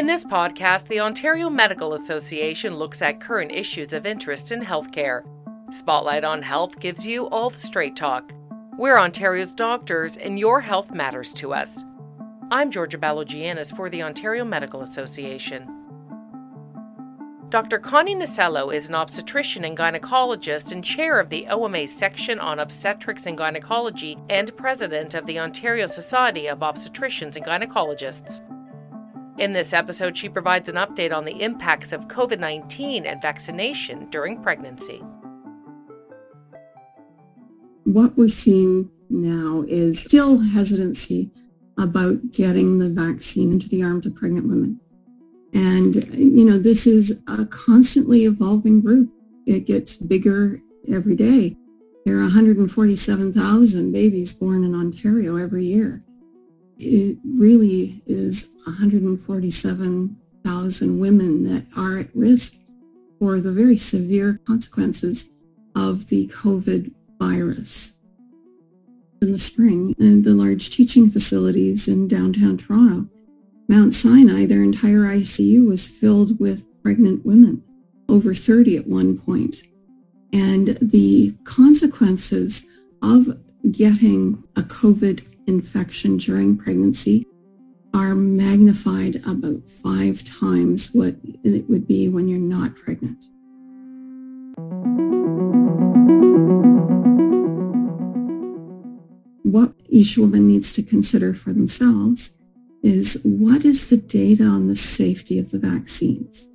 In this podcast, the Ontario Medical Association looks at current issues of interest in healthcare. Spotlight on Health gives you all the straight talk. We're Ontario's doctors, and your health matters to us. I'm Georgia Balogianis for the Ontario Medical Association. Dr. Connie Nasello is an obstetrician and gynecologist and chair of the OMA section on obstetrics and gynecology and president of the Ontario Society of Obstetricians and Gynecologists. In this episode, she provides an update on the impacts of COVID 19 and vaccination during pregnancy. What we're seeing now is still hesitancy about getting the vaccine into the arms of pregnant women. And, you know, this is a constantly evolving group. It gets bigger every day. There are 147,000 babies born in Ontario every year. It really is 147,000 women that are at risk for the very severe consequences of the COVID virus. In the spring, in the large teaching facilities in downtown Toronto, Mount Sinai, their entire ICU was filled with pregnant women, over 30 at one point. And the consequences of getting a COVID infection during pregnancy are magnified about five times what it would be when you're not pregnant. What each woman needs to consider for themselves is what is the data on the safety of the vaccines?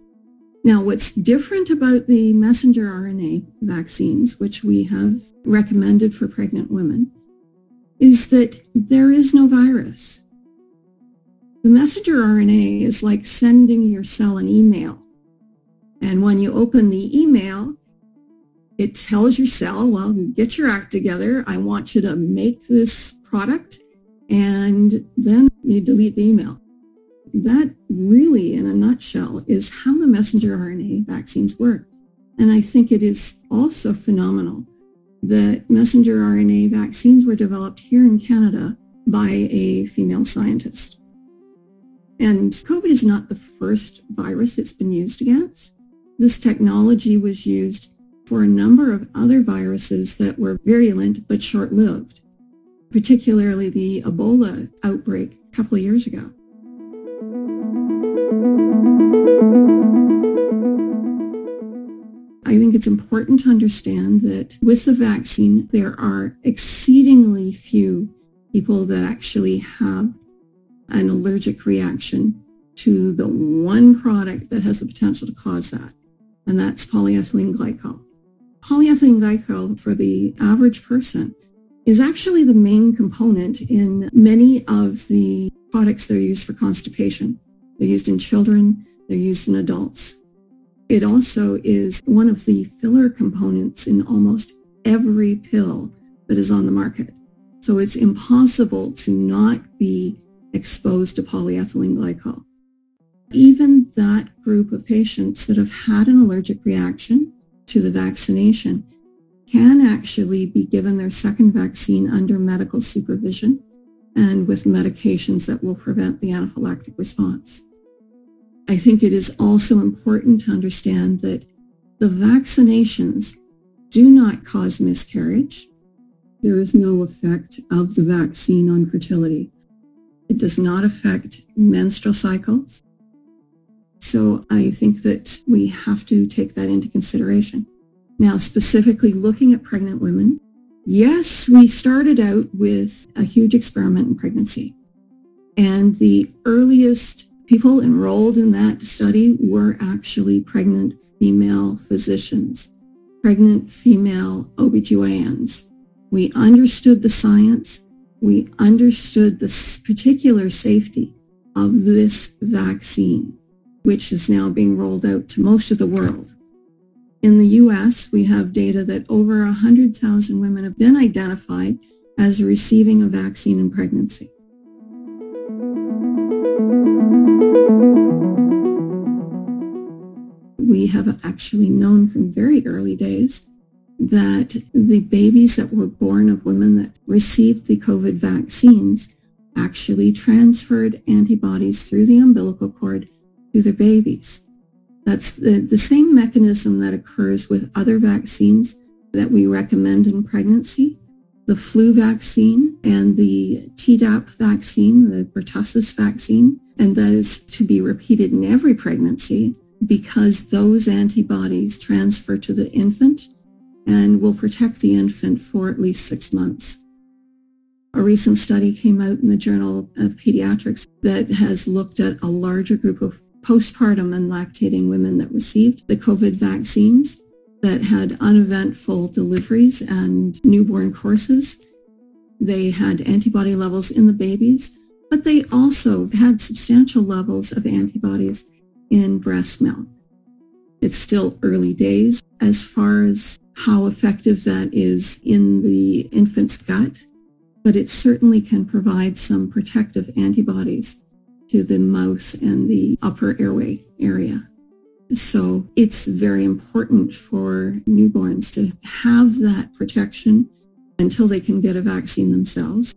Now, what's different about the messenger RNA vaccines, which we have recommended for pregnant women, is that there is no virus. The messenger RNA is like sending your cell an email. And when you open the email, it tells your cell, well, get your act together. I want you to make this product. And then you delete the email. That really, in a nutshell, is how the messenger RNA vaccines work. And I think it is also phenomenal that messenger RNA vaccines were developed here in Canada by a female scientist. And COVID is not the first virus it's been used against. This technology was used for a number of other viruses that were virulent but short-lived, particularly the Ebola outbreak a couple of years ago. I think it's important to understand that with the vaccine, there are exceedingly few people that actually have an allergic reaction to the one product that has the potential to cause that, and that's polyethylene glycol. Polyethylene glycol for the average person is actually the main component in many of the products that are used for constipation. They're used in children, they're used in adults. It also is one of the filler components in almost every pill that is on the market. So it's impossible to not be exposed to polyethylene glycol. Even that group of patients that have had an allergic reaction to the vaccination can actually be given their second vaccine under medical supervision and with medications that will prevent the anaphylactic response. I think it is also important to understand that the vaccinations do not cause miscarriage. There is no effect of the vaccine on fertility. It does not affect menstrual cycles. So I think that we have to take that into consideration. Now, specifically looking at pregnant women, yes, we started out with a huge experiment in pregnancy. And the earliest people enrolled in that study were actually pregnant female physicians, pregnant female OBGYNs. We understood the science. We understood the particular safety of this vaccine, which is now being rolled out to most of the world. In the U.S., we have data that over 100,000 women have been identified as receiving a vaccine in pregnancy. We have actually known from very early days that the babies that were born of women that received the COVID vaccines actually transferred antibodies through the umbilical cord to their babies. That's the, the same mechanism that occurs with other vaccines that we recommend in pregnancy. The flu vaccine and the Tdap vaccine, the pertussis vaccine, and that is to be repeated in every pregnancy because those antibodies transfer to the infant and will protect the infant for at least six months. A recent study came out in the Journal of Pediatrics that has looked at a larger group of postpartum and lactating women that received the COVID vaccines that had uneventful deliveries and newborn courses. They had antibody levels in the babies, but they also had substantial levels of antibodies in breast milk. It's still early days as far as how effective that is in the infant's gut, but it certainly can provide some protective antibodies to the mouth and the upper airway area. So it's very important for newborns to have that protection until they can get a vaccine themselves.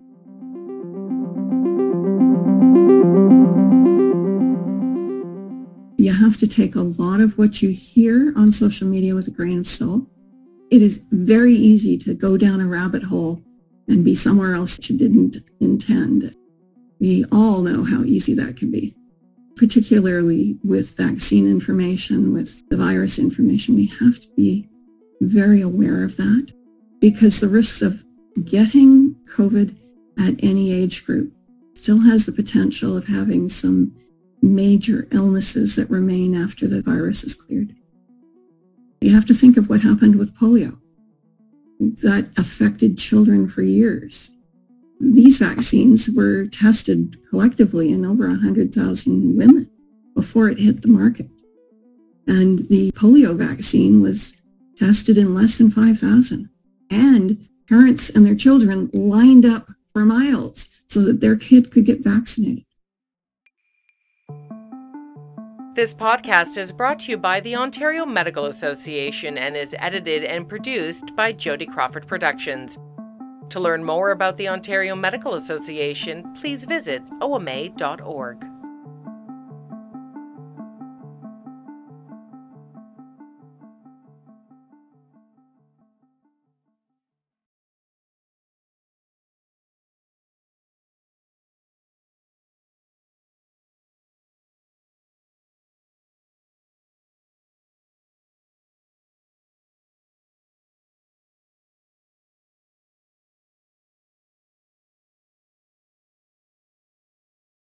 Have to take a lot of what you hear on social media with a grain of salt. It is very easy to go down a rabbit hole and be somewhere else that you didn't intend. We all know how easy that can be particularly with vaccine information, with the virus information, we have to be very aware of that because the risks of getting COVID at any age group still has the potential of having some major illnesses that remain after the virus is cleared. You have to think of what happened with polio. That affected children for years. These vaccines were tested collectively in over 100,000 women before it hit the market. And the polio vaccine was tested in less than 5,000. And parents and their children lined up for miles so that their kid could get vaccinated. This podcast is brought to you by the Ontario Medical Association and is edited and produced by Jody Crawford Productions. To learn more about the Ontario Medical Association, please visit oma.org.